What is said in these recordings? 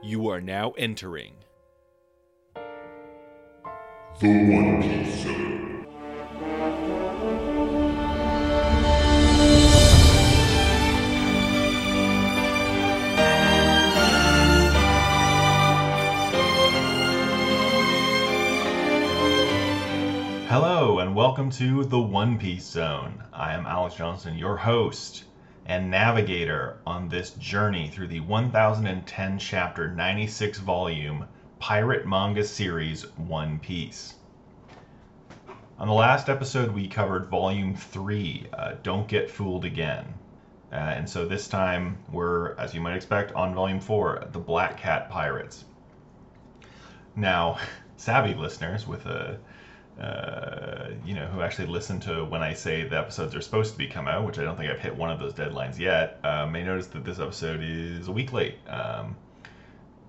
You are now entering The One Piece Zone. Hello, and welcome to the One Piece Zone. I am Alex Johnson, your host and navigator on this journey through the 1010 chapter 96 volume pirate manga series One Piece. On the last episode, we covered volume 3, uh, Don't Get Fooled Again. Uh, and so this time, we're, as you might expect, on volume 4, The Black Cat Pirates. Now, savvy listeners with a uh, you know, who actually listen to when I say the episodes are supposed to be come out, which I don't think I've hit one of those deadlines yet, uh, may notice that this episode is a week late, um,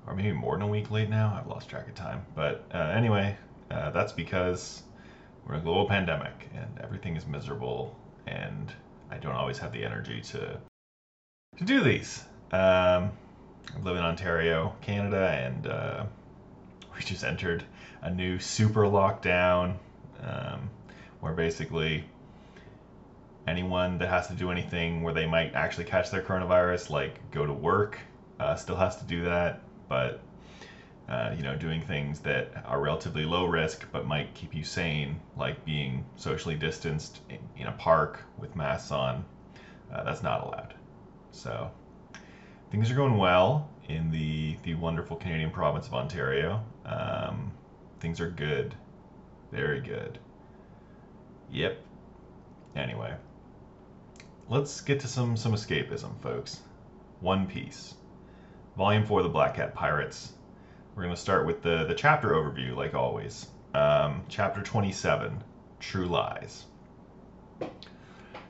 or maybe more than a week late now. I've lost track of time. But uh, anyway, uh, that's because we're in a global pandemic and everything is miserable, and I don't always have the energy to to do these. Um, I live in Ontario, Canada, and uh, we just entered a new super lockdown um, where basically anyone that has to do anything where they might actually catch their coronavirus, like go to work, uh, still has to do that. But uh, you know, doing things that are relatively low risk but might keep you sane, like being socially distanced in, in a park with masks on, uh, that's not allowed. So things are going well in the the wonderful Canadian province of Ontario. Um, things are good, very good. Yep. Anyway, let's get to some some escapism, folks. One Piece, Volume Four, The Black Cat Pirates. We're gonna start with the the chapter overview, like always. Um, chapter twenty seven, True Lies.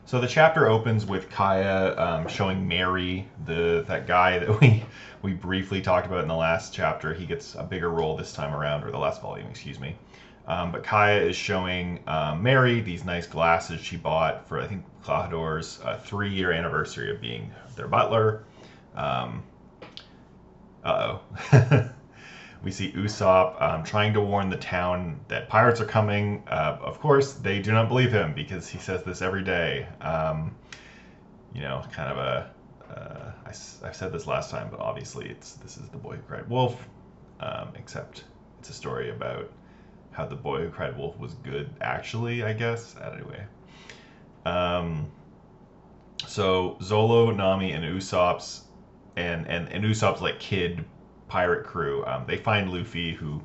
So the chapter opens with Kaya um, showing Merry the that guy that we we briefly talked about in the last chapter. He gets a bigger role this time around, or the last volume, excuse me. Um, but Kaya is showing um, Merry these nice glasses she bought for I think Klahadore's uh, three-year anniversary of being their butler. Uh oh. we see Usopp um, trying to warn the town that pirates are coming. Uh, of course, they do not believe him because he says this every day. Um, you know, kind of a. Uh, I, I said this last time, but obviously it's this is the boy who cried wolf. Um, except it's a story about how the boy who cried wolf was good, actually. I guess. Anyway. Um, so Zolo, Nami, and Usopp's and and and Usopp's like kid pirate crew. Um, they find Luffy, who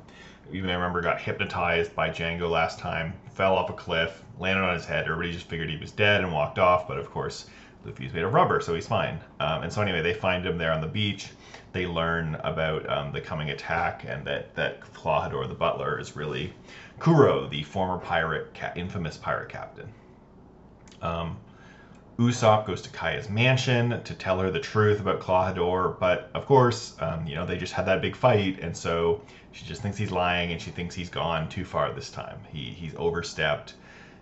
you may remember got hypnotized by Django last time, fell off a cliff, landed on his head. Everybody just figured he was dead and walked off, but of course, Luffy's made of rubber, so he's fine. Um, and so anyway, they find him there on the beach. They learn about um, the coming attack and that that Klahadore, the butler, is really Kuro, the former pirate, ca- infamous pirate captain. Um, Usopp goes to Kaya's mansion to tell her the truth about Klahadore, but of course, um, you know, they just had that big fight, and so she just thinks he's lying, and she thinks he's gone too far this time. He he's overstepped,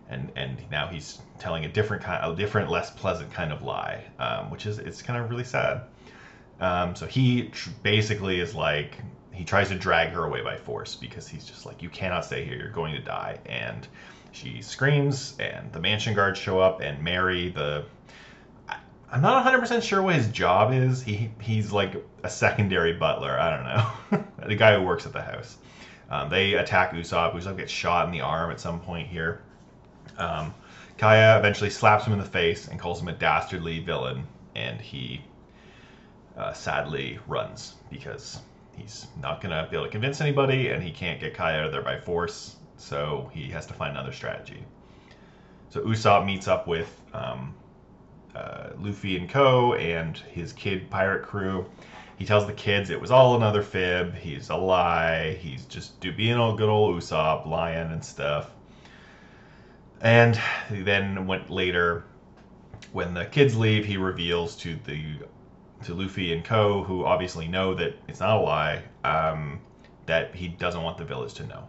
and and now he's telling a different kind, a different, less pleasant kind of lie, um, which is it's kind of really sad. Um, so he tr- basically is like he tries to drag her away by force because he's just like, you cannot stay here, you're going to die, and she screams, and the mansion guards show up, and Merry, the I'm not 100% sure what his job is. He he's like a secondary butler. I don't know, the guy who works at the house. Um, they attack Usopp. Usopp gets shot in the arm at some point here. Um, Kaya eventually slaps him in the face and calls him a dastardly villain, and he uh, sadly runs because he's not gonna be able to convince anybody, and he can't get Kaya out of there by force. So he has to find another strategy. So Usopp meets up with um, uh, Luffy and Co. and his kid pirate crew. He tells the kids it was all another fib. He's a lie. He's just being a good old Usopp, lying and stuff. And then went later, when the kids leave, he reveals to the to Luffy and Co, who obviously know that it's not a lie, um, that he doesn't want the village to know.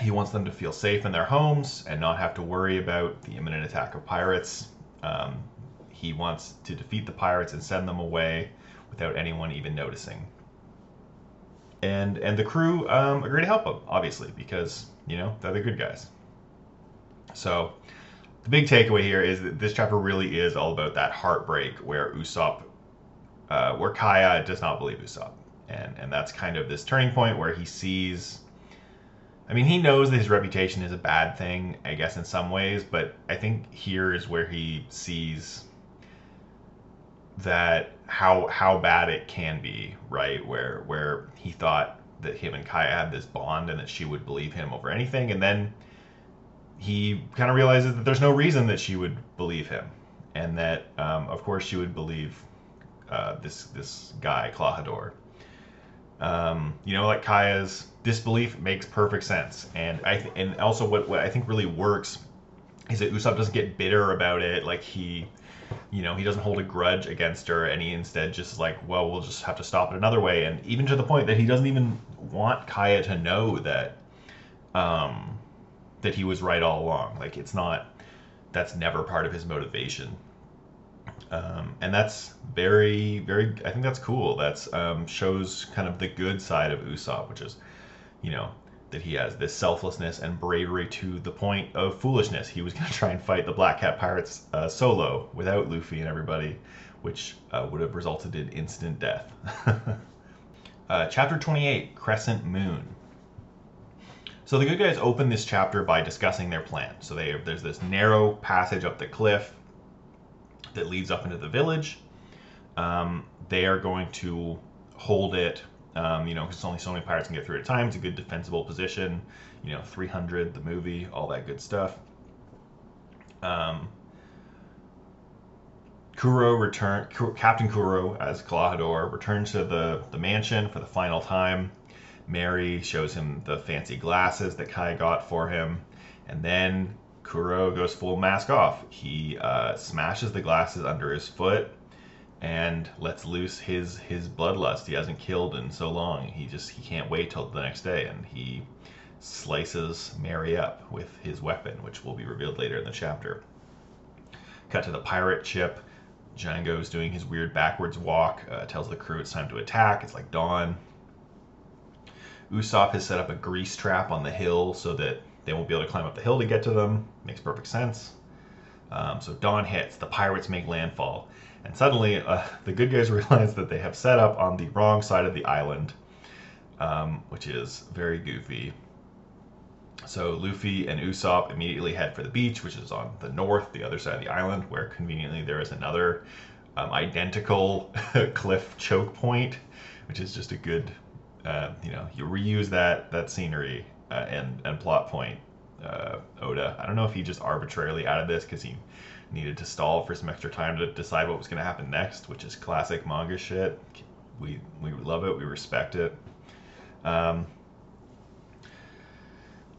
He wants them to feel safe in their homes and not have to worry about the imminent attack of pirates. Um, he wants to defeat the pirates and send them away without anyone even noticing. and and the crew um, agree to help him, obviously, because you know they're the good guys. So the big takeaway here is that this chapter really is all about that heartbreak where Usopp, uh, where Kaya does not believe Usopp, and and that's kind of this turning point where he sees. I mean, he knows that his reputation is a bad thing, I guess, in some ways, but I think here is where he sees that how how bad it can be, right? Where where he thought that him and Kaya had this bond and that she would believe him over anything, and then he kind of realizes that there's no reason that she would believe him, and that um, of course she would believe uh, this this guy Klahadore. Um, you know, like Kaya's disbelief makes perfect sense, and I th- and also what what I think really works is that Usopp doesn't get bitter about it, like he you know, he doesn't hold a grudge against her, and he instead just like, well, we'll just have to stop it another way, and even to the point that he doesn't even want Kaya to know that, um, that he was right all along. Like it's not, that's never part of his motivation, um, and that's very, very. I think that's cool. That's um, shows kind of the good side of Usopp, which is, you know, that he has this selflessness and bravery to the point of foolishness. He was going to try and fight the Black Cat Pirates uh, solo without Luffy and everybody, which uh, would have resulted in instant death. uh, chapter 28 Crescent Moon. So the good guys open this chapter by discussing their plan. So they, there's this narrow passage up the cliff that leads up into the village. Um, they are going to hold it um, you know, because only so many pirates can get through at a time. It's a good defensible position. You know, 300, the movie, all that good stuff. Um, Kuro return Captain Kuro as Klahadore returns to the, the mansion for the final time. Merry shows him the fancy glasses that Kai got for him, and then Kuro goes full mask off. He uh, smashes the glasses under his foot and lets loose his his bloodlust. He hasn't killed in so long. He just he can't wait till the next day, and he slices Merry up with his weapon, which will be revealed later in the chapter. Cut to the pirate ship. Django's doing his weird backwards walk. Uh, tells the crew it's time to attack. It's like dawn. Usopp has set up a grease trap on the hill so that they won't be able to climb up the hill to get to them. Makes perfect sense. Um, so dawn hits. The pirates make landfall. And suddenly, uh, the good guys realize that they have set up on the wrong side of the island, um, which is very goofy. So Luffy and Usopp immediately head for the beach, which is on the north, the other side of the island, where conveniently there is another um, identical cliff choke point, which is just a good, uh, you know, you reuse that that scenery uh, and and plot point. Uh, Oda, I don't know if he just arbitrarily added this because he needed to stall for some extra time to decide what was going to happen next, which is classic manga shit. We we love it. We respect it. Um,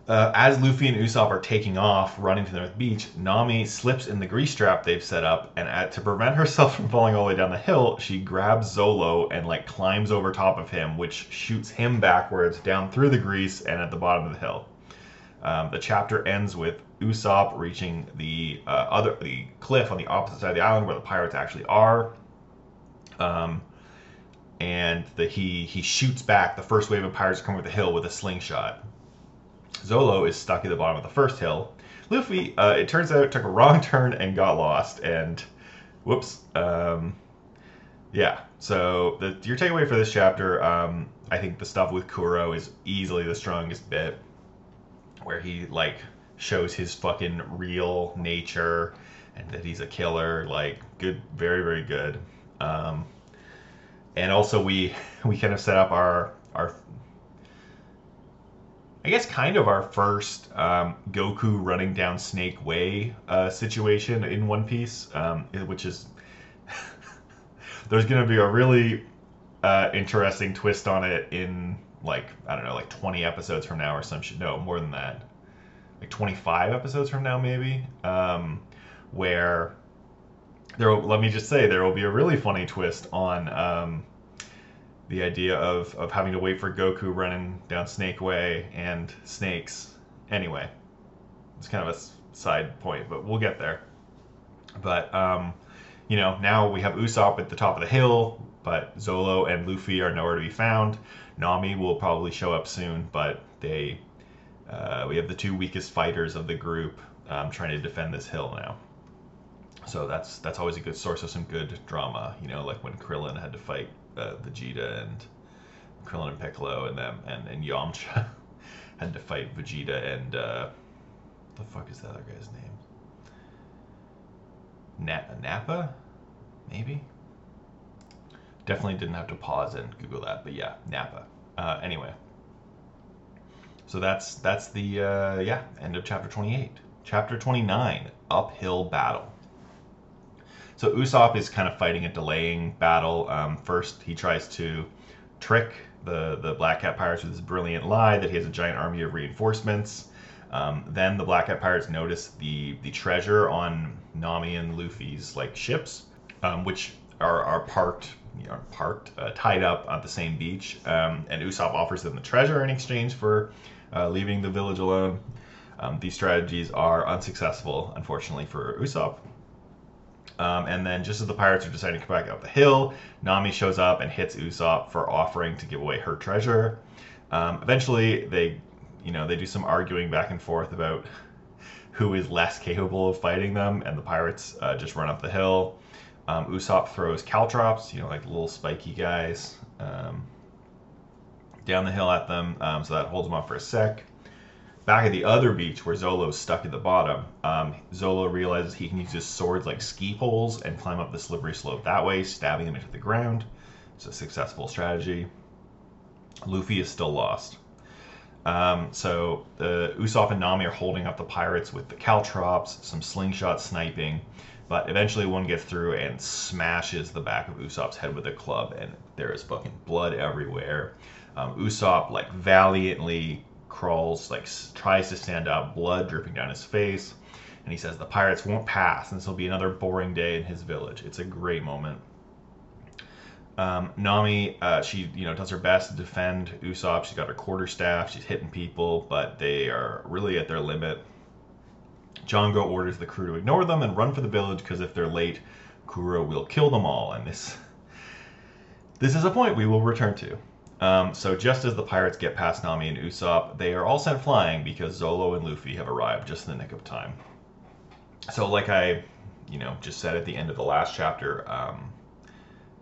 uh, as Luffy and Usopp are taking off, running to the North Beach, Nami slips in the grease trap they've set up, and at, to prevent herself from falling all the way down the hill, she grabs Zolo and like climbs over top of him, which shoots him backwards down through the grease and at the bottom of the hill. Um, the chapter ends with Usopp reaching the uh, other the cliff on the opposite side of the island where the pirates actually are. Um, and the, he he shoots back the first wave of pirates coming with the hill with a slingshot. Zolo is stuck at the bottom of the first hill. Luffy, uh, it turns out, took a wrong turn and got lost. And whoops. Um, yeah. So the, your takeaway for this chapter, um, I think the stuff with Kuro is easily the strongest bit, where he like shows his fucking real nature and that he's a killer. Like good, very very good. Um, and also we we kind of set up our our I guess kind of our first um, Goku running down Snake Way uh, situation in One Piece, um, which is there's going to be a really uh, interesting twist on it in like I don't know, like 20 episodes from now or some shit. No, more than that like 25 episodes from now, maybe, um, where there. Will, let me just say there will be a really funny twist on um, the idea of of having to wait for Goku running down Snake Way and snakes. Anyway, it's kind of a side point, but we'll get there. But um, you know, now we have Usopp at the top of the hill. but Zolo and Luffy are nowhere to be found. Nami will probably show up soon, but they uh, we have the two weakest fighters of the group um, trying to defend this hill now. So that's that's always a good source of some good drama, you know, like when Krillin had to fight Vegeta and Krillin and Piccolo and them and, and Yamcha had to fight Vegeta and uh, the fuck is the other guy's name? Na- Nappa, maybe. Definitely didn't have to pause and Google that, but yeah, Nappa. Uh, anyway, so that's that's the uh, yeah end of chapter 28. Chapter 29, uphill battle. So Usopp is kind of fighting a delaying battle. Um, first, he tries to trick the the Black Cat pirates with his brilliant lie that he has a giant army of reinforcements. Um, then the Black Cat pirates notice the the treasure on Nami and Luffy's like ships, um, which are are parked parked uh, tied up at the same beach. Um, and Usopp offers them the treasure in exchange for uh, leaving the village alone. Um, these strategies are unsuccessful, unfortunately for Usopp. Um, and then, just as the pirates are deciding to come back up the hill, Nami shows up and hits Usopp for offering to give away her treasure. Um, eventually, they, you know, they do some arguing back and forth about who is less capable of fighting them, and the pirates uh, just run up the hill. Um, Usopp throws caltrops, you know, like little spiky guys, um, down the hill at them, um, so that holds them off for a sec. Back at the other beach where Zolo's stuck at the bottom, um, Zolo realizes he can use his swords like ski poles and climb up the slippery slope that way, stabbing him into the ground. It's a successful strategy. Luffy is still lost. Um, so the Usopp and Nami are holding up the pirates with the caltrops, some slingshot sniping, but eventually one gets through and smashes the back of Usopp's head with a club, and there is fucking blood everywhere. Um, Usopp like valiantly crawls, like tries to stand up, blood dripping down his face, and he says the pirates won't pass, and this will be another boring day in his village. It's a great moment. Um, Nami, uh, she you know does her best to defend Usopp. She's got her quarterstaff. She's hitting people, but they are really at their limit. Django orders the crew to ignore them and run for the village because if they're late, Kuro will kill them all. And this this is a point we will return to. Um, so just as the pirates get past Nami and Usopp, they are all sent flying because Zolo and Luffy have arrived just in the nick of time. So like I, you know, just said at the end of the last chapter, um,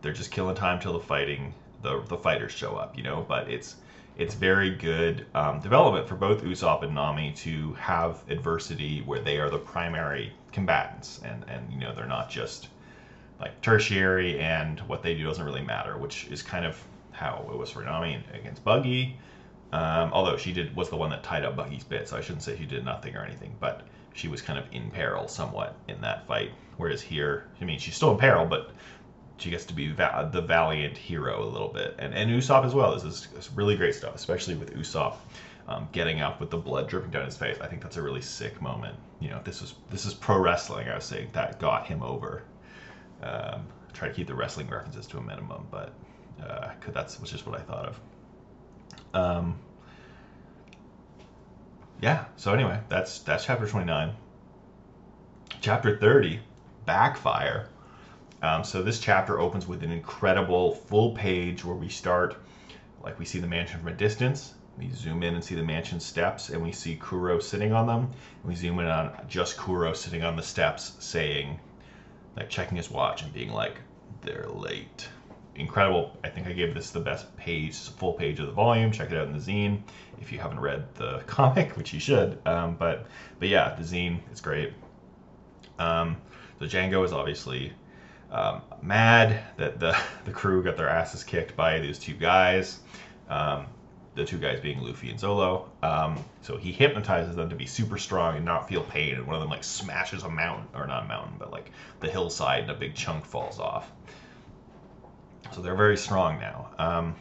they're just killing time till the fighting the the fighters show up, you know. But it's it's very good um, development for both Usopp and Nami to have adversity where they are the primary combatants, and and you know they're not just like tertiary, and what they do doesn't really matter, which is kind of how it was for Nami against Buggy. Um, although she did was the one that tied up Buggy's bit, so I shouldn't say she did nothing or anything, but she was kind of in peril somewhat in that fight. Whereas here, I mean, she's still in peril, but she gets to be va- the valiant hero a little bit, and and Usopp as well. This is, this is really great stuff, especially with Usopp um, getting up with the blood dripping down his face. I think that's a really sick moment. You know, this is this is pro wrestling. I was saying that got him over. Um, try to keep the wrestling references to a minimum, but uh, that's just what I thought of. Um, yeah. So anyway, that's that's chapter twenty nine. Chapter thirty, backfire. Um, so this chapter opens with an incredible full page where we start, like we see the mansion from a distance. We zoom in and see the mansion steps, and we see Kuro sitting on them. And we zoom in on just Kuro sitting on the steps, saying, like checking his watch and being like, "They're late." Incredible. I think I gave this the best page, full page of the volume. Check it out in the zine if you haven't read the comic, which you should. Um, but but yeah, the zine is great. Um, so Django is obviously um, mad that the the crew got their asses kicked by these two guys. Um, the two guys being Luffy and Zolo. Um, so he hypnotizes them to be super strong and not feel pain. And one of them like smashes a mountain, or not a mountain, but like the hillside, and a big chunk falls off. So they're very strong now. Um,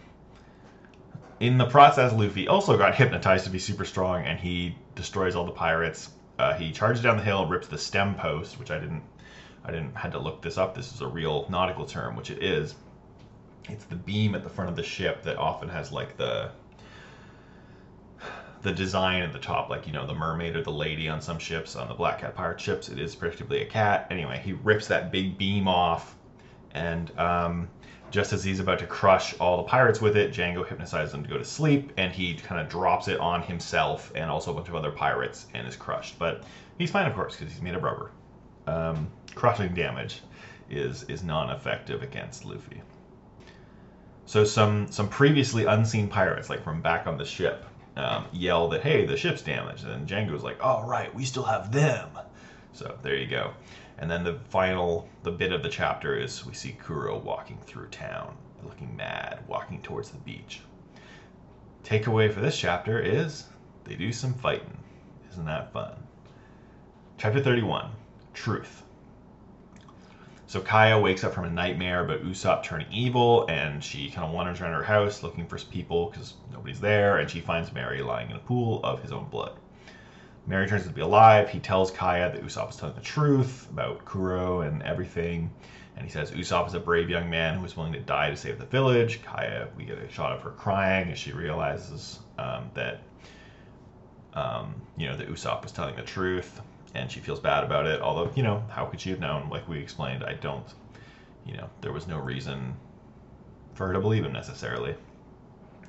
in the process, Luffy also got hypnotized to be super strong, and he destroys all the pirates. Uh, he charges down the hill, rips the stem post, which I didn't, I didn't had to look this up. This is a real nautical term, which it is. It's the beam at the front of the ship that often has like the the design at the top, like you know the mermaid or the lady on some ships. On the Black Cat pirate ships, it is predictably a cat. Anyway, he rips that big beam off, and um, Just as he's about to crush all the pirates with it, Django hypnotizes him to go to sleep, and he kind of drops it on himself and also a bunch of other pirates and is crushed. But he's fine, of course, because he's made of rubber. Um, crushing damage is is non-effective against Luffy. So some some previously unseen pirates, like from back on the ship, um, yell that hey, the ship's damaged, and Django's like, oh right, we still have them. So there you go. And then the final, the bit of the chapter is we see Kuro walking through town, looking mad, walking towards the beach. Takeaway for this chapter is they do some fighting. Isn't that fun? Chapter 31 Truth. So Kaya wakes up from a nightmare about Usopp turning evil, and she kind of wanders around her house looking for people because nobody's there, and she finds Merry lying in a pool of his own blood. Merry turns out to be alive. He tells Kaya that Usopp is telling the truth about Kuro and everything, and he says Usopp is a brave young man who is willing to die to save the village. Kaya, we get a shot of her crying as she realizes um, that um, you know that Usopp was telling the truth and she feels bad about it. Although, you know, how could she have known? Like we explained, I don't, you know, there was no reason for her to believe him necessarily.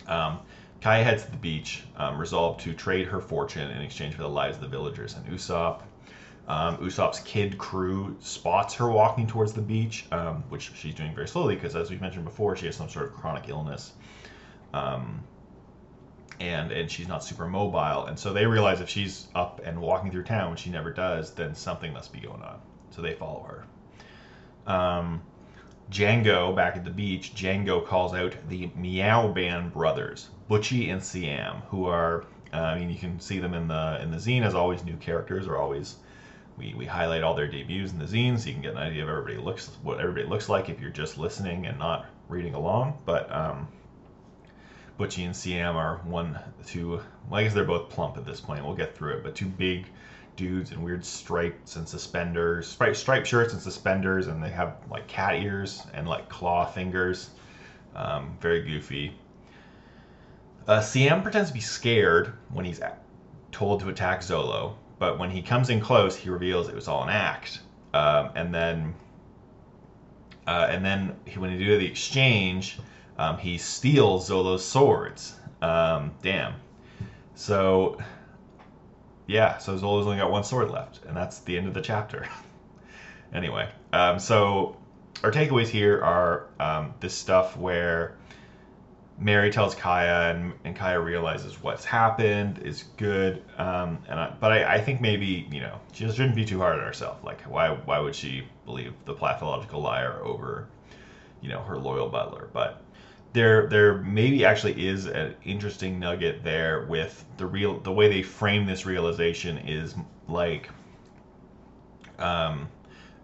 Um, Kaya heads to the beach, um, resolved to trade her fortune in exchange for the lives of the villagers and Usopp. Um, Usopp's kid crew spots her walking towards the beach, um, which she's doing very slowly because, as we've mentioned before, she has some sort of chronic illness. Um, and and she's not super mobile and so they realize if she's up and walking through town which she never does then something must be going on so they follow her um, Django back at the beach Django calls out the Meow Band brothers Butchie and Siam who are uh, I mean you can see them in the in the zine as always new characters are always we, we highlight all their debuts in the zine so you can get an idea of everybody looks what everybody looks like if you're just listening and not reading along but um, Butchie and Siam are one, two. Well, I guess they're both plump at this point. We'll get through it, but two big dudes in weird stripes and suspenders, striped shirts and suspenders, and they have like cat ears and like claw fingers. Um, very goofy. Uh, pretends to be scared when he's told to attack Zolo, but when he comes in close, he reveals it was all an act. Um, and then, uh, and then when he do the exchange, um, he steals Zolo's swords. Um, damn. So, yeah, so Zolo's only got one sword left, and that's the end of the chapter. anyway, um, so our takeaways here are um, this stuff where Merry tells Kaya, and, and Kaya realizes what's happened is good. Um, and I, but I, I, think maybe you know she shouldn't be too hard on herself. Like why why would she believe the pathological liar over you know her loyal butler? But there there maybe actually is an interesting nugget there with the real the way they frame this realization is like um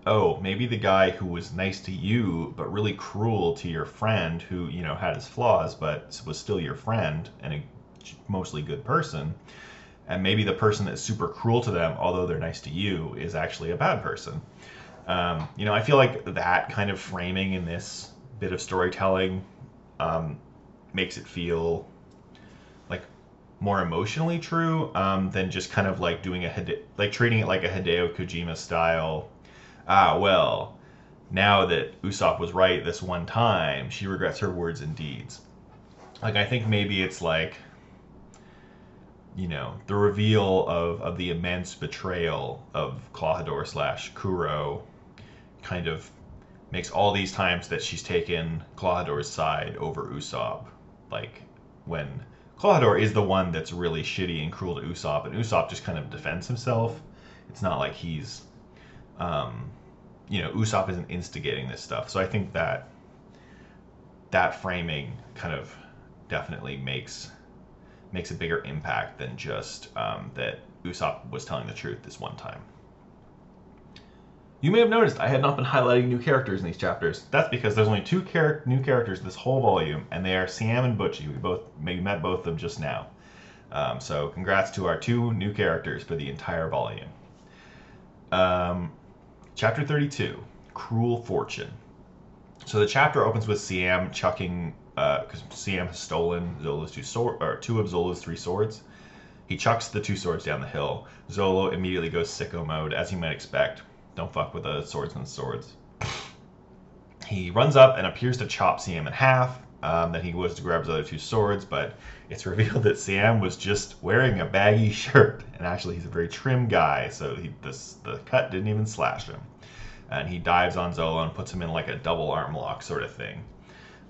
oh maybe the guy who was nice to you but really cruel to your friend who you know had his flaws but was still your friend and a mostly good person and maybe the person that's super cruel to them although they're nice to you is actually a bad person um, you know i feel like that kind of framing in this bit of storytelling um, makes it feel like more emotionally true um, than just kind of like doing a like treating it like a Hideo Kojima style. Ah, well, now that Usopp was right this one time, she regrets her words and deeds. Like I think maybe it's like you know the reveal of, of the immense betrayal of Klahadore slash Kuro kind of makes all these times that she's taken Klahadore's side over Usopp. Like when Klahadore is the one that's really shitty and cruel to Usopp, and Usopp just kind of defends himself. It's not like he's, um, you know, Usopp isn't instigating this stuff. So I think that that framing kind of definitely makes makes a bigger impact than just um, that Usopp was telling the truth this one time. You may have noticed I had not been highlighting new characters in these chapters. That's because there's only two char- new characters this whole volume, and they are Siam and Butchie. We both maybe met both of them just now. Um, so congrats to our two new characters for the entire volume. Um, chapter 32, Cruel Fortune. So the chapter opens with Siam chucking, because uh, Siam has stolen Zolo's two sword, or two of Zolo's three swords. He chucks the two swords down the hill. Zolo immediately goes sicko mode, as you might expect don't fuck with the swords and swords. He runs up and appears to chop Siam in half. Um, then he goes to grab his other two swords, but it's revealed that Sam was just wearing a baggy shirt, and actually he's a very trim guy, so he, this, the cut didn't even slash him. And he dives on Zolo and puts him in like a double arm lock sort of thing.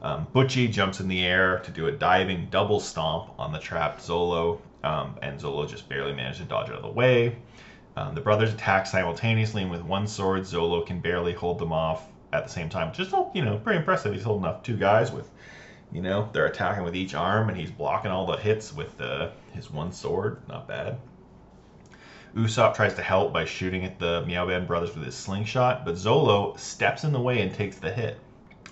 Um, Butchie jumps in the air to do a diving double stomp on the trapped Zolo, um, and Zolo just barely managed to dodge out of the way. Um, the brothers attack simultaneously, and with one sword, Zolo can barely hold them off at the same time. Just you know, pretty impressive. He's holding off two guys with, you know, they're attacking with each arm, and he's blocking all the hits with uh, his one sword. Not bad. Usopp tries to help by shooting at the Meow Band brothers with his slingshot, but Zolo steps in the way and takes the hit.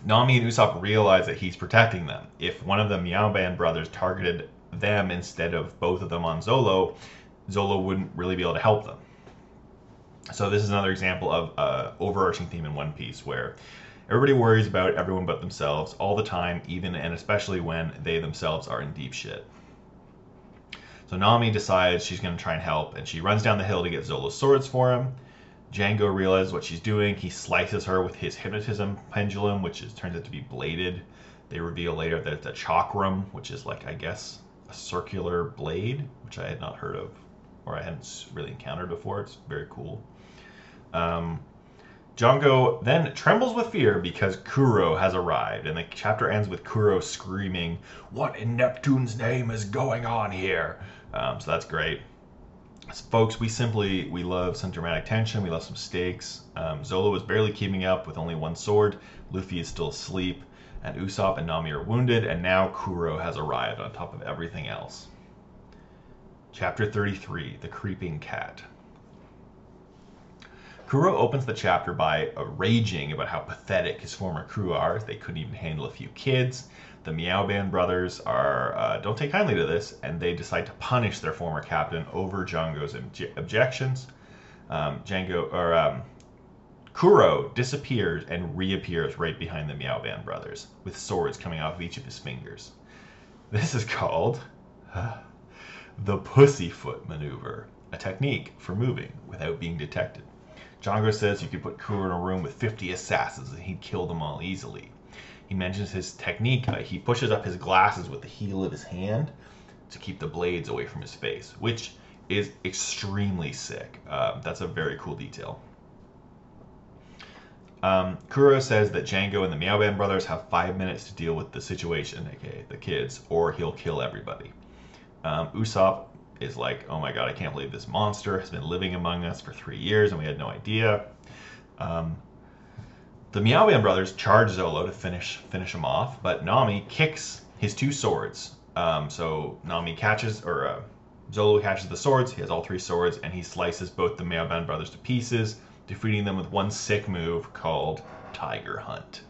Nami and Usopp realize that he's protecting them. If one of the Meow Band brothers targeted them instead of both of them on Zolo, Zolo wouldn't really be able to help them. So this is another example of uh, overarching theme in One Piece where everybody worries about everyone but themselves all the time, even and especially when they themselves are in deep shit. So Nami decides she's going to try and help, and she runs down the hill to get Zolo's swords for him. Django realizes what she's doing. He slices her with his hypnotism pendulum, which is turns out to be bladed. They reveal later that it's a chakram, which is like I guess a circular blade, which I had not heard of or I hadn't really encountered before. It's very cool. Um, Django then trembles with fear because Kuro has arrived, and the chapter ends with Kuro screaming, "What in Neptune's name is going on here?" Um, so that's great. Folks, we simply we love some dramatic tension. We love some stakes. Um, Zolo is barely keeping up with only one sword. Luffy is still asleep, and Usopp and Nami are wounded. And now Kuro has arrived on top of everything else. Chapter 33: The Creeping Cat. Kuro opens the chapter by raging about how pathetic his former crew are. They couldn't even handle a few kids. The Meow Band brothers are uh, don't take kindly to this, and they decide to punish their former captain over Django's obje- objections. Um, Django or um, Kuro disappears and reappears right behind the Meow Band brothers, with swords coming off of each of his fingers. This is called uh, the Pussyfoot Maneuver, a technique for moving without being detected. Django says you could put Kuro in a room with 50 assassins and he'd kill them all easily. He mentions his technique. Uh, he pushes up his glasses with the heel of his hand to keep the blades away from his face, which is extremely sick. Uh, that's a very cool detail. Um, Kuro says that Django and the Meow Band brothers have five minutes to deal with the situation, aka the kids, or he'll kill everybody. Um, Usopp is like, oh my god, I can't believe this monster has been living among us for three years and we had no idea. Um, the Meow brothers charge Zolo to finish finish him off, but Nami kicks his two swords. Um, so Nami catches, or uh, Zolo catches the swords. He has all three swords, and he slices both the Meow brothers to pieces, defeating them with one sick move called Tiger Hunt.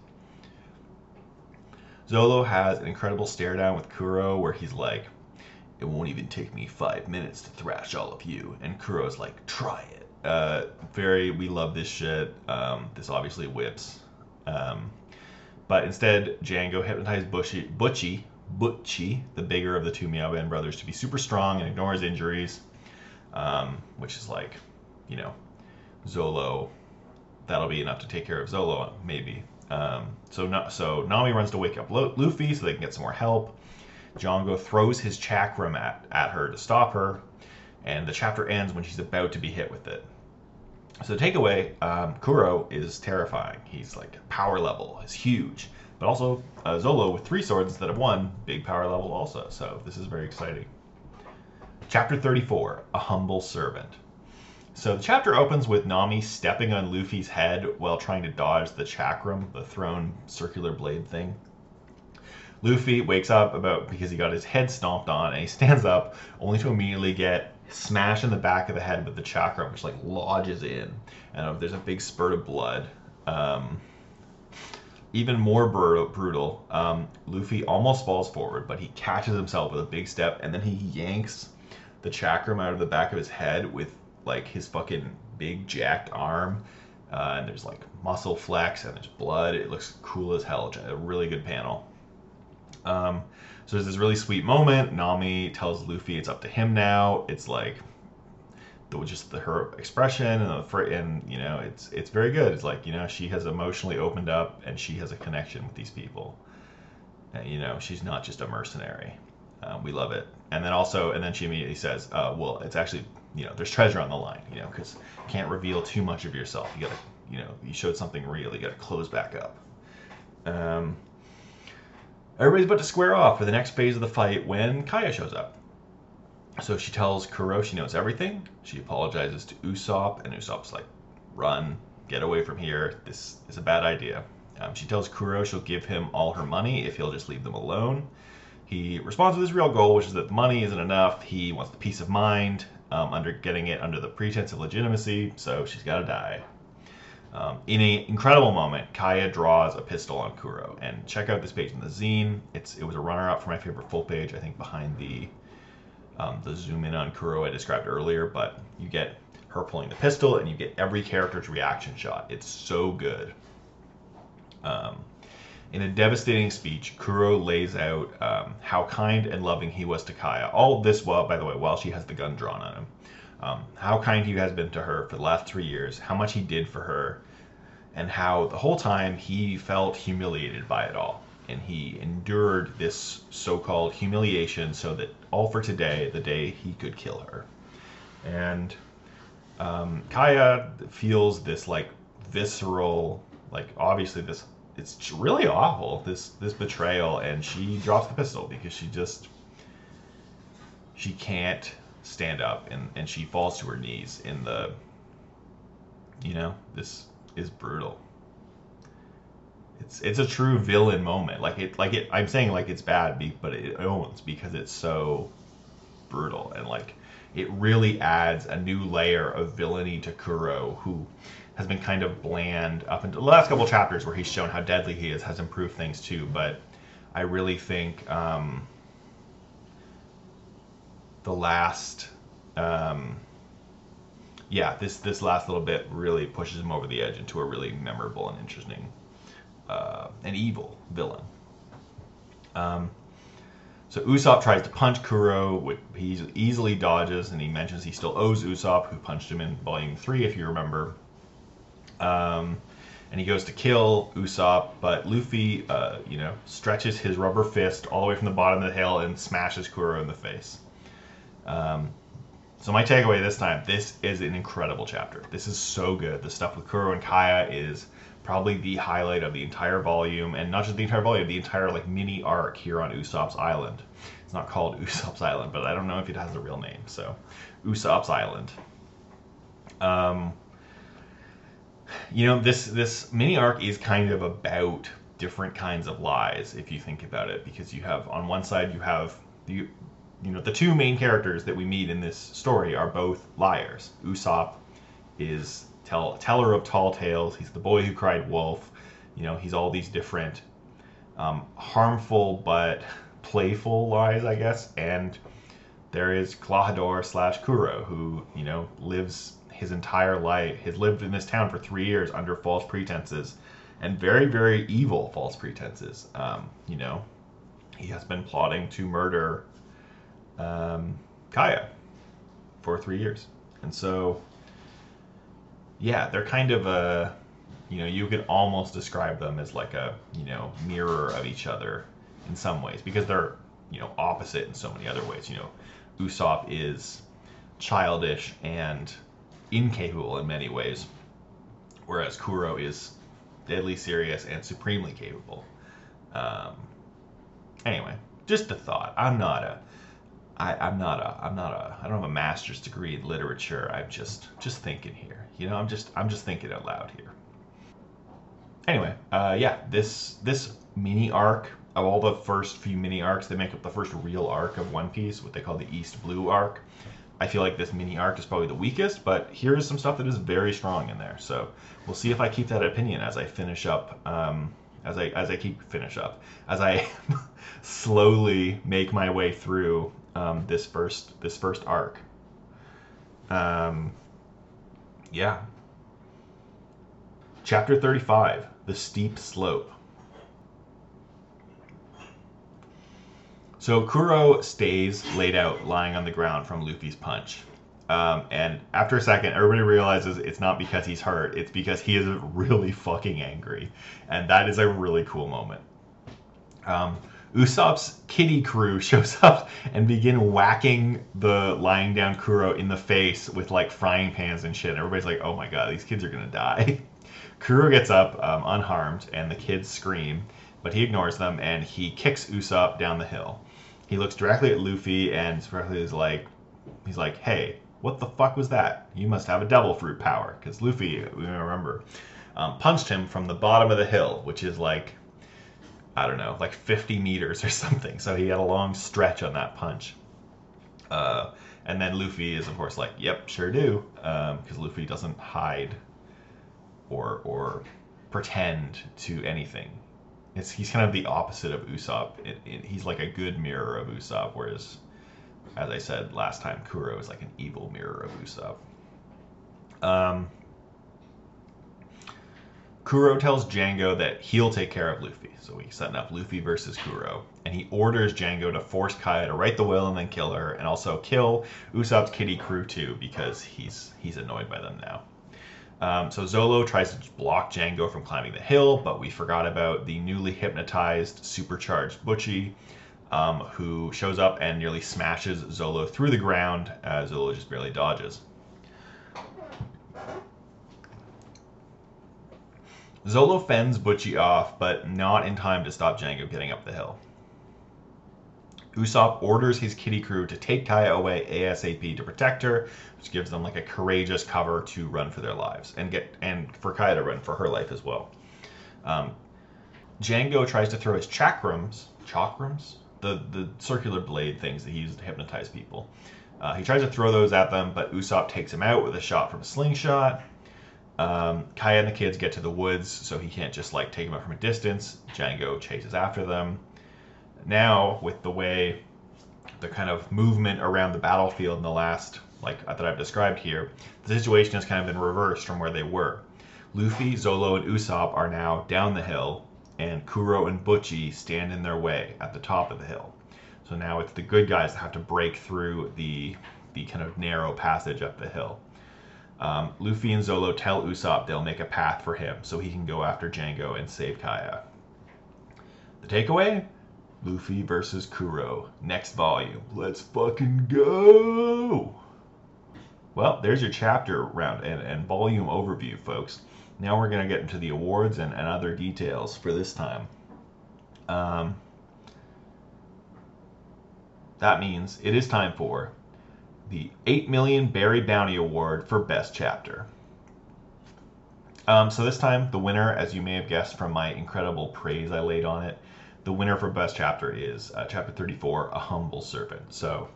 Zolo has an incredible stare down with Kuro, where he's like, it won't even take me five minutes to thrash all of you. And Kuro's like, try it. Uh, very, we love this shit. Um, this obviously whips. Um, but instead, Django hypnotized Bushy, Butchie, Butchie, the bigger of the two Meow brothers, to be super strong and ignore his injuries. Um, which is like, you know, Zolo. That'll be enough to take care of Zolo, maybe. Um, so, so Nami runs to wake up Luffy so they can get some more help. Django throws his chakram at, at her to stop her, and the chapter ends when she's about to be hit with it. So the takeaway, um, Kuro is terrifying. He's like power level is huge, but also uh, Zolo with three swords instead of one, big power level also. So this is very exciting. Chapter 34, A Humble Servant. So the chapter opens with Nami stepping on Luffy's head while trying to dodge the chakram, the thrown circular blade thing. Luffy wakes up about because he got his head stomped on, and he stands up only to immediately get smashed in the back of the head with the chakram, which like lodges in, and there's a big spurt of blood. Um, even more brutal, um, Luffy almost falls forward, but he catches himself with a big step, and then he yanks the chakram out of the back of his head with like his fucking big jacked arm. Uh, and there's like muscle flex and there's blood. It looks cool as hell. A really good panel. Um, so there's this really sweet moment. Nami tells Luffy it's up to him now. It's like the, just the, her expression and the and you know it's it's very good. It's like you know she has emotionally opened up and she has a connection with these people. And, you know she's not just a mercenary. Um, we love it. And then also and then she immediately says, uh, well, it's actually you know there's treasure on the line. You know because can't reveal too much of yourself. You gotta you know you showed something real. You gotta close back up. Um, everybody's about to square off for the next phase of the fight when Kaya shows up. So she tells Kuro she knows everything. She apologizes to Usopp, and Usopp's like, run, get away from here. This is a bad idea. Um, she tells Kuro she'll give him all her money if he'll just leave them alone. He responds with his real goal, which is that the money isn't enough. He wants the peace of mind um, under getting it under the pretense of legitimacy, so she's got to die. Um, in an incredible moment, Kaya draws a pistol on Kuro, and check out this page in the zine. It's it was a runner-up for my favorite full page, I think, behind the um, the zoom in on Kuro I described earlier, but you get her pulling the pistol and you get every character's reaction shot. It's so good. Um, in a devastating speech, Kuro lays out um, how kind and loving he was to Kaya. All this, while, by the way, while she has the gun drawn on him. Um, how kind he has been to her for the last three years, how much he did for her, and how the whole time he felt humiliated by it all and he endured this so-called humiliation so that all for today, the day he could kill her. And um, Kaya feels this like visceral, like obviously this it's really awful this this betrayal, and she drops the pistol because she just she can't stand up and and she falls to her knees in the you know this is brutal it's it's a true villain moment. Like it like it I'm saying like it's bad, but it owns because it's so brutal and like it really adds a new layer of villainy to Kuro, who has been kind of bland up until the last couple chapters where he's shown how deadly he is, has improved things too. But I really think um, the last, um, yeah, this this last little bit really pushes him over the edge into a really memorable and interesting uh, an evil villain. Um, so Usopp tries to punch Kuro. He easily dodges, and he mentions he still owes Usopp, who punched him in Volume 3, if you remember. Um, and he goes to kill Usopp, but Luffy, uh, you know, stretches his rubber fist all the way from the bottom of the hill and smashes Kuro in the face. Um, so my takeaway this time, this is an incredible chapter. This is so good. The stuff with Kuro and Kaya is probably the highlight of the entire volume, and not just the entire volume, the entire like mini arc here on Usopp's Island. It's not called Usopp's Island, but I don't know if it has a real name. So, Usopp's Island. Um, you know, this this mini arc is kind of about different kinds of lies, if you think about it, because you have on one side you have the you know the two main characters that we meet in this story are both liars. Usopp is tell, teller of tall tales. He's the boy who cried wolf. You know, he's all these different um, harmful but playful lies, I guess. And there is Klahadore slash Kuro, who you know lives his entire life, has lived in this town for three years under false pretenses, and very very evil false pretenses. Um, you know, he has been plotting to murder um, Kaya for three years, and so yeah, they're kind of a, you know, you could almost describe them as like a, you know, mirror of each other in some ways because they're, you know, opposite in so many other ways. You know, Usopp is childish and incapable in many ways, whereas Kuro is deadly serious and supremely capable. Um, anyway, just a thought. I'm not a I, I'm not a I'm not a I don't have a master's degree in literature. I'm just just thinking here. You know, I'm just I'm just thinking out loud here. Anyway, uh, yeah, this this mini arc of all the first few mini arcs that make up the first real arc of One Piece, what they call the East Blue arc. I feel like this mini arc is probably the weakest, but here is some stuff that is very strong in there. So we'll see if I keep that opinion as I finish up, um, as I as I keep finish up, as I slowly make my way through um, this first this first arc. Um, yeah. Chapter 35 The Steep Slope. So Kuro stays laid out, lying on the ground from Luffy's punch. Um, and after a second, everybody realizes it's not because he's hurt, it's because he is really fucking angry. And that is a really cool moment. Um, Usopp's kitty crew shows up and begin whacking the lying down Kuro in the face with like frying pans and shit. Everybody's like, oh my god, these kids are gonna die. Kuro gets up um, unharmed and the kids scream, but he ignores them and he kicks Usopp down the hill. He looks directly at Luffy and directly is like, he's like, hey, what the fuck was that? You must have a devil fruit power. Because Luffy, we remember, um, punched him from the bottom of the hill, which is like, I don't know, like 50 meters or something. So he had a long stretch on that punch. Uh, and then Luffy is, of course, like, yep, sure do. Because um, Luffy doesn't hide or, or pretend to anything. It's, he's kind of the opposite of Usopp. It, it, he's like a good mirror of Usopp, whereas as I said last time, Kuro is like an evil mirror of Usopp. Um, Kuro tells Django that he'll take care of Luffy. So we setting up Luffy versus Kuro. And he orders Django to force Kaya to write the will and then kill her, and also kill Usopp's kitty crew too, because he's he's annoyed by them now. Um, so Zolo tries to block Django from climbing the hill, but we forgot about the newly hypnotized, supercharged Butchie, um, who shows up and nearly smashes Zolo through the ground. as Zolo just barely dodges. Zolo fends Butchie off, but not in time to stop Django getting up the hill. Usopp orders his kitty crew to take Kaya away ASAP to protect her, which gives them like a courageous cover to run for their lives and get and for Kaya to run for her life as well. Um, Django tries to throw his chakrams, chakrams, the the circular blade things that he uses to hypnotize people. Uh, he tries to throw those at them, but Usopp takes him out with a shot from a slingshot. Um, Kaya and the kids get to the woods, so he can't just like take them out from a distance. Django chases after them. Now, with the way the kind of movement around the battlefield in the last, like that I've described here, the situation has kind of been reversed from where they were. Luffy, Zolo, and Usopp are now down the hill, and Kuro and Butchie stand in their way at the top of the hill. So now it's the good guys that have to break through the the kind of narrow passage up the hill. Um, Luffy and Zolo tell Usopp they'll make a path for him so he can go after Django and save Kaya. The takeaway? Luffy versus Kuro. Next volume. Let's fucking go! Well, there's your chapter round and, and volume overview, folks. Now we're going to get into the awards and, and other details for this time. Um, that means it is time for the 8 million Berry Bounty Award for Best Chapter. Um, so this time, the winner, as you may have guessed from my incredible praise I laid on it, the winner for Best Chapter is uh, Chapter 34, A Humble Servant. So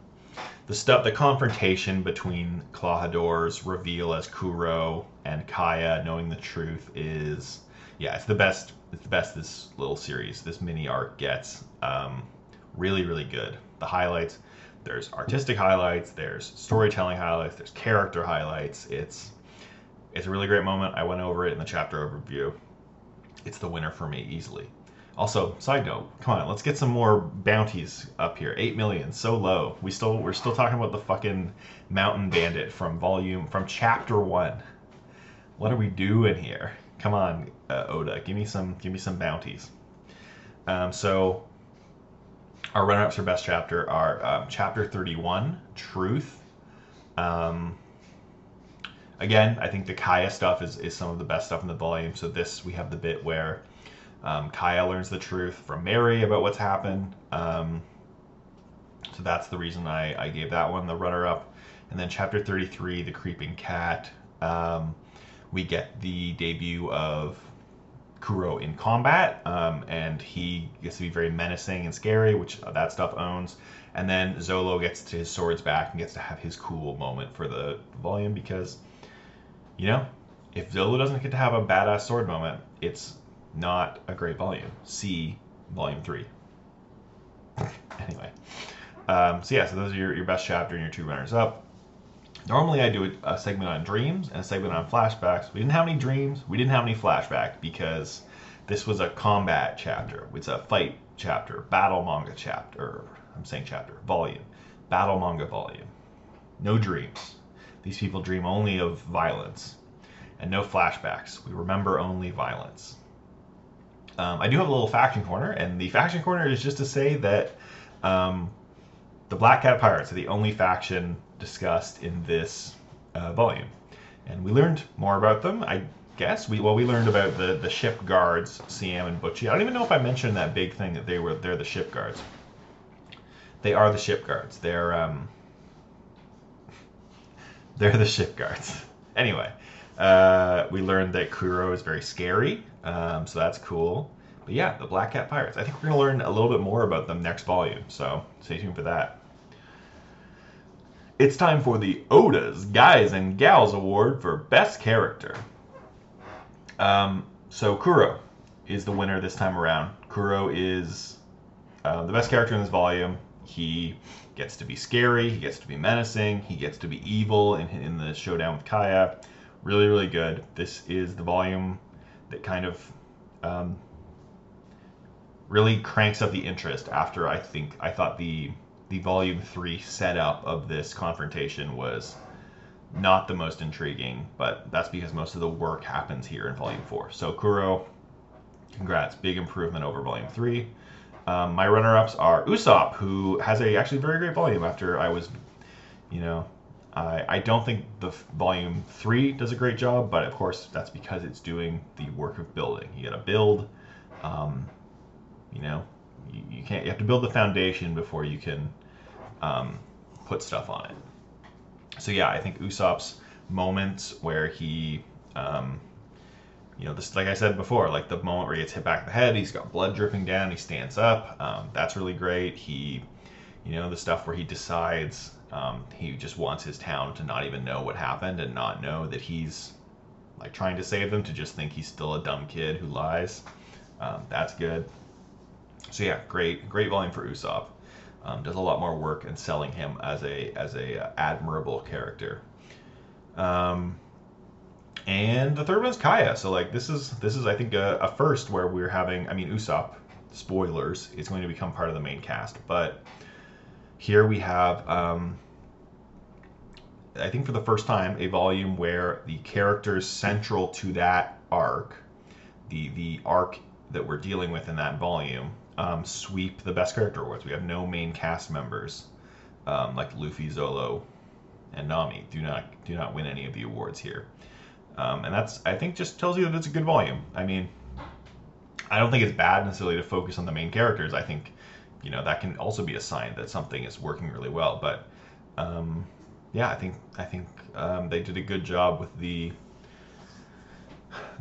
the stuff, the confrontation between Klahadore's reveal as Kuro and Kaya knowing the truth is, yeah, it's the best. It's the best this little series, this mini arc gets. Um, really, really good. The highlights. There's artistic highlights. There's storytelling highlights. There's character highlights. It's it's a really great moment. I went over it in the chapter overview. It's the winner for me easily. Also, side note, come on, let's get some more bounties up here. Eight million, so low. We still we're still talking about the fucking mountain bandit from volume from chapter one. What are we doing here? Come on, uh, Oda, give me some give me some bounties. Um, so our runner-ups for best chapter are um, chapter 31, Truth. Um, again, I think the Kaya stuff is, is some of the best stuff in the volume. So this we have the bit where um, Kaya learns the truth from Merry about what's happened. Um, so that's the reason I, I gave that one the runner up. And then chapter 33, The Creeping Cat, um, we get the debut of Kuro in combat, um, and he gets to be very menacing and scary, which that stuff owns. And then Zolo gets to his swords back and gets to have his cool moment for the volume because, you know, if Zolo doesn't get to have a badass sword moment, it's not a great volume. See volume three. anyway, um, so yeah, so those are your, your best chapter and your two runners up. Normally, I do a, a, segment on dreams and a segment on flashbacks. We didn't have any dreams. We didn't have any flashback because this was a combat chapter. It's a fight chapter, battle manga chapter. I'm saying chapter, volume, battle manga volume. No dreams. These people dream only of violence and no flashbacks. We remember only violence. Um, I do have a little faction corner, and the faction corner is just to say that um, the Black Cat Pirates are the only faction discussed in this uh, volume, and we learned more about them. I guess we well we learned about the the ship guards, Siam and Butchie. I don't even know if I mentioned that big thing that they were they're the ship guards. They are the ship guards. They're um, they're the ship guards. Anyway, uh, we learned that Kuro is very scary, um, so that's cool. But yeah, the Black Cat Pirates. I think we're going to learn a little bit more about them next volume, so stay tuned for that. It's time for the Oda's Guys and Gals Award for Best Character. Um, so Kuro is the winner this time around. Kuro is uh, the best character in this volume. He gets to be scary, he gets to be menacing, he gets to be evil in, in the showdown with Kaya. Really, really good. This is the volume that kind of um, really cranks up the interest after I think I thought the the volume three setup of this confrontation was not the most intriguing, but that's because most of the work happens here in volume four. So Kuro, congrats, big improvement over volume three. Um, my runner-ups are Usopp, who has a actually very great volume. After I was, you know, I, I don't think the volume three does a great job, but of course that's because it's doing the work of building. You got to build, um, you know, you, you, can't. You have to build the foundation before you can um, put stuff on it. So yeah, I think Usopp's moments where he, um, you know, this like I said before, like the moment where he gets hit back in the head, he's got blood dripping down, he stands up. Um, that's really great. He, you know, the stuff where he decides um, he just wants his town to not even know what happened and not know that he's like trying to save them to just think he's still a dumb kid who lies. Um, that's good. So yeah, great, great volume for Usopp. Um, does a lot more work in selling him as a as a uh, admirable character. Um, and the third one's Kaya. So like this is this is I think a, a first where we're having. I mean Usopp, spoilers, is going to become part of the main cast, but here we have. Um, I think for the first time, a volume where the characters central to that arc, the the arc that we're dealing with in that volume, um, sweep the best character awards. We have no main cast members um, like Luffy, Zolo, and Nami. Do not do not win any of the awards here, um, and that's I think just tells you that it's a good volume. I mean, I don't think it's bad necessarily to focus on the main characters. I think you know that can also be a sign that something is working really well. But um, yeah, I think I think um, they did a good job with the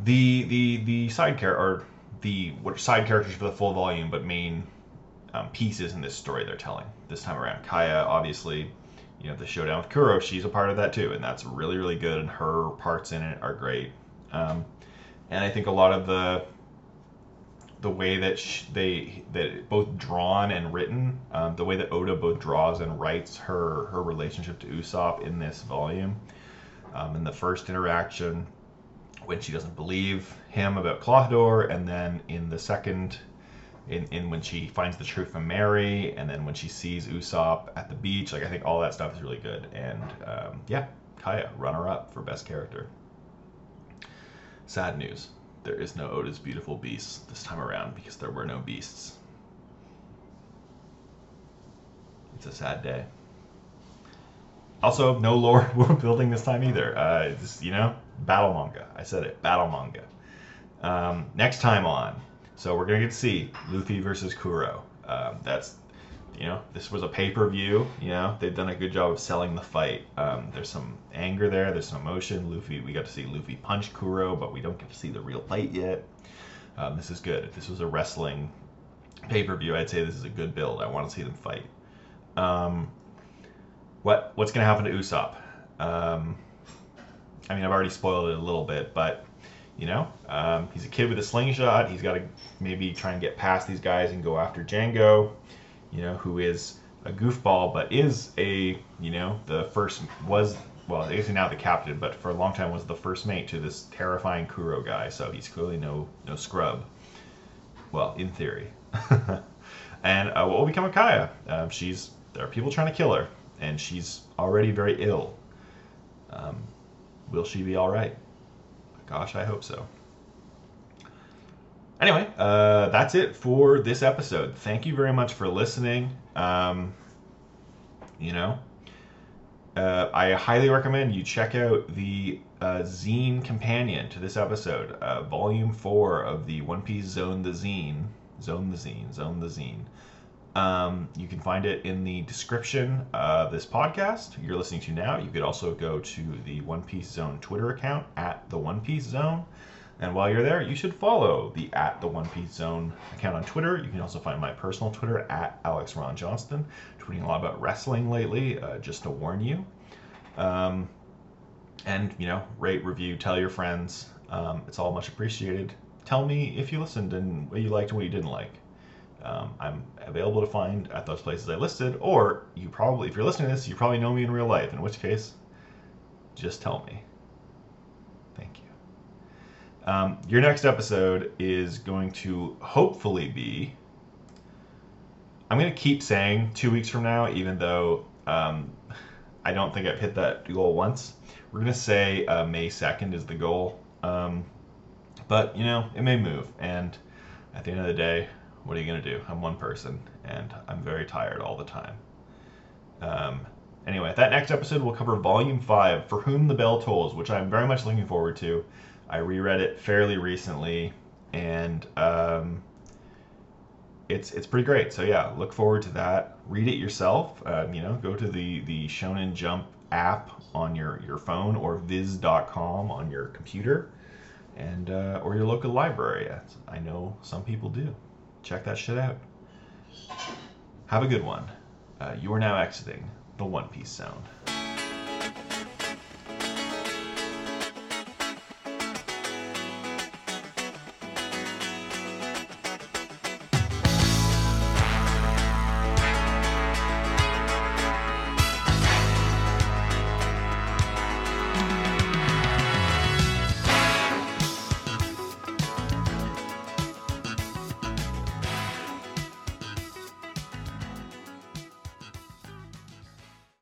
the the the side character the what side characters for the full volume, but main um, pieces in this story they're telling this time around. Kaya, obviously, you know, the showdown with Kuro, she's a part of that too, and that's really, really good, and her parts in it are great. Um, and I think a lot of the the way that sh- they that both drawn and written, um, the way that Oda both draws and writes her her relationship to Usopp in this volume, um, in the first interaction, when she doesn't believe him about Klahadore, and then in the second, in, in when she finds the truth from Merry, and then when she sees Usopp at the beach, like I think all that stuff is really good. And um, yeah, Kaya, runner up for best character. Sad news. There is no Oda's Beautiful Beasts this time around because there were no beasts. It's a sad day. Also, no lore building this time either. Uh, it's, you know, battle manga. I said it, battle manga. Um, next time on, so we're gonna get to see Luffy versus Kuro. Um, that's, you know, this was a pay per view. You know, they've done a good job of selling the fight. Um, there's some anger there. There's some emotion. Luffy, we got to see Luffy punch Kuro, but we don't get to see the real fight yet. Um, this is good. If this was a wrestling pay per view, I'd say this is a good build. I want to see them fight. Um, what what's gonna happen to Usopp? Um, I mean, I've already spoiled it a little bit, but you know, um, he's a kid with a slingshot. He's got to maybe try and get past these guys and go after Django, you know, who is a goofball, but is a, you know, the first was well, he's now the captain, but for a long time was the first mate to this terrifying Kuro guy. So he's clearly no no scrub. Well, in theory. and uh, what will become of Kaya? Um, she's there are people trying to kill her, and she's already very ill. Um, will she be all right? Gosh, I hope so. Anyway, uh, that's it for this episode. Thank you very much for listening. Um, you know, uh, I highly recommend you check out the uh, zine companion to this episode, uh, volume four of the One Piece Zone the Zine. Zone the Zine, Zone the Zine. Um, you can find it in the description of this podcast you're listening to now. You could also go to the One Piece Zone Twitter account at the One Piece Zone. And while you're there, you should follow the at the One Piece Zone account on Twitter. You can also find my personal Twitter at Alex Ron Johnston, tweeting a lot about wrestling lately, uh, just to warn you. Um, and you know, rate, review, tell your friends. Um, it's all much appreciated. Tell me if you listened and what you liked and what you didn't like. Um, I'm available to find at those places I listed, or you probably, if you're listening to this, you probably know me in real life. In which case, just tell me. Thank you. Um, your next episode is going to hopefully be. I'm going to keep saying two weeks from now, even though um, I don't think I've hit that goal once. We're going to say uh, May 2nd is the goal. Um, but, you know, it may move. And at the end of the day, what are you going to do? I'm one person, and I'm very tired all the time. Um, anyway, that next episode will cover Volume 5, For Whom the Bell Tolls, which I'm very much looking forward to. I reread it fairly recently, and um, it's it's pretty great. So yeah, look forward to that. Read it yourself. Um, you know, go to the the Shonen Jump app on your your phone or Viz.com on your computer, and uh, or your local library. I know some people do. Check that shit out. Have a good one. Uh, you are now exiting the One Piece Zone.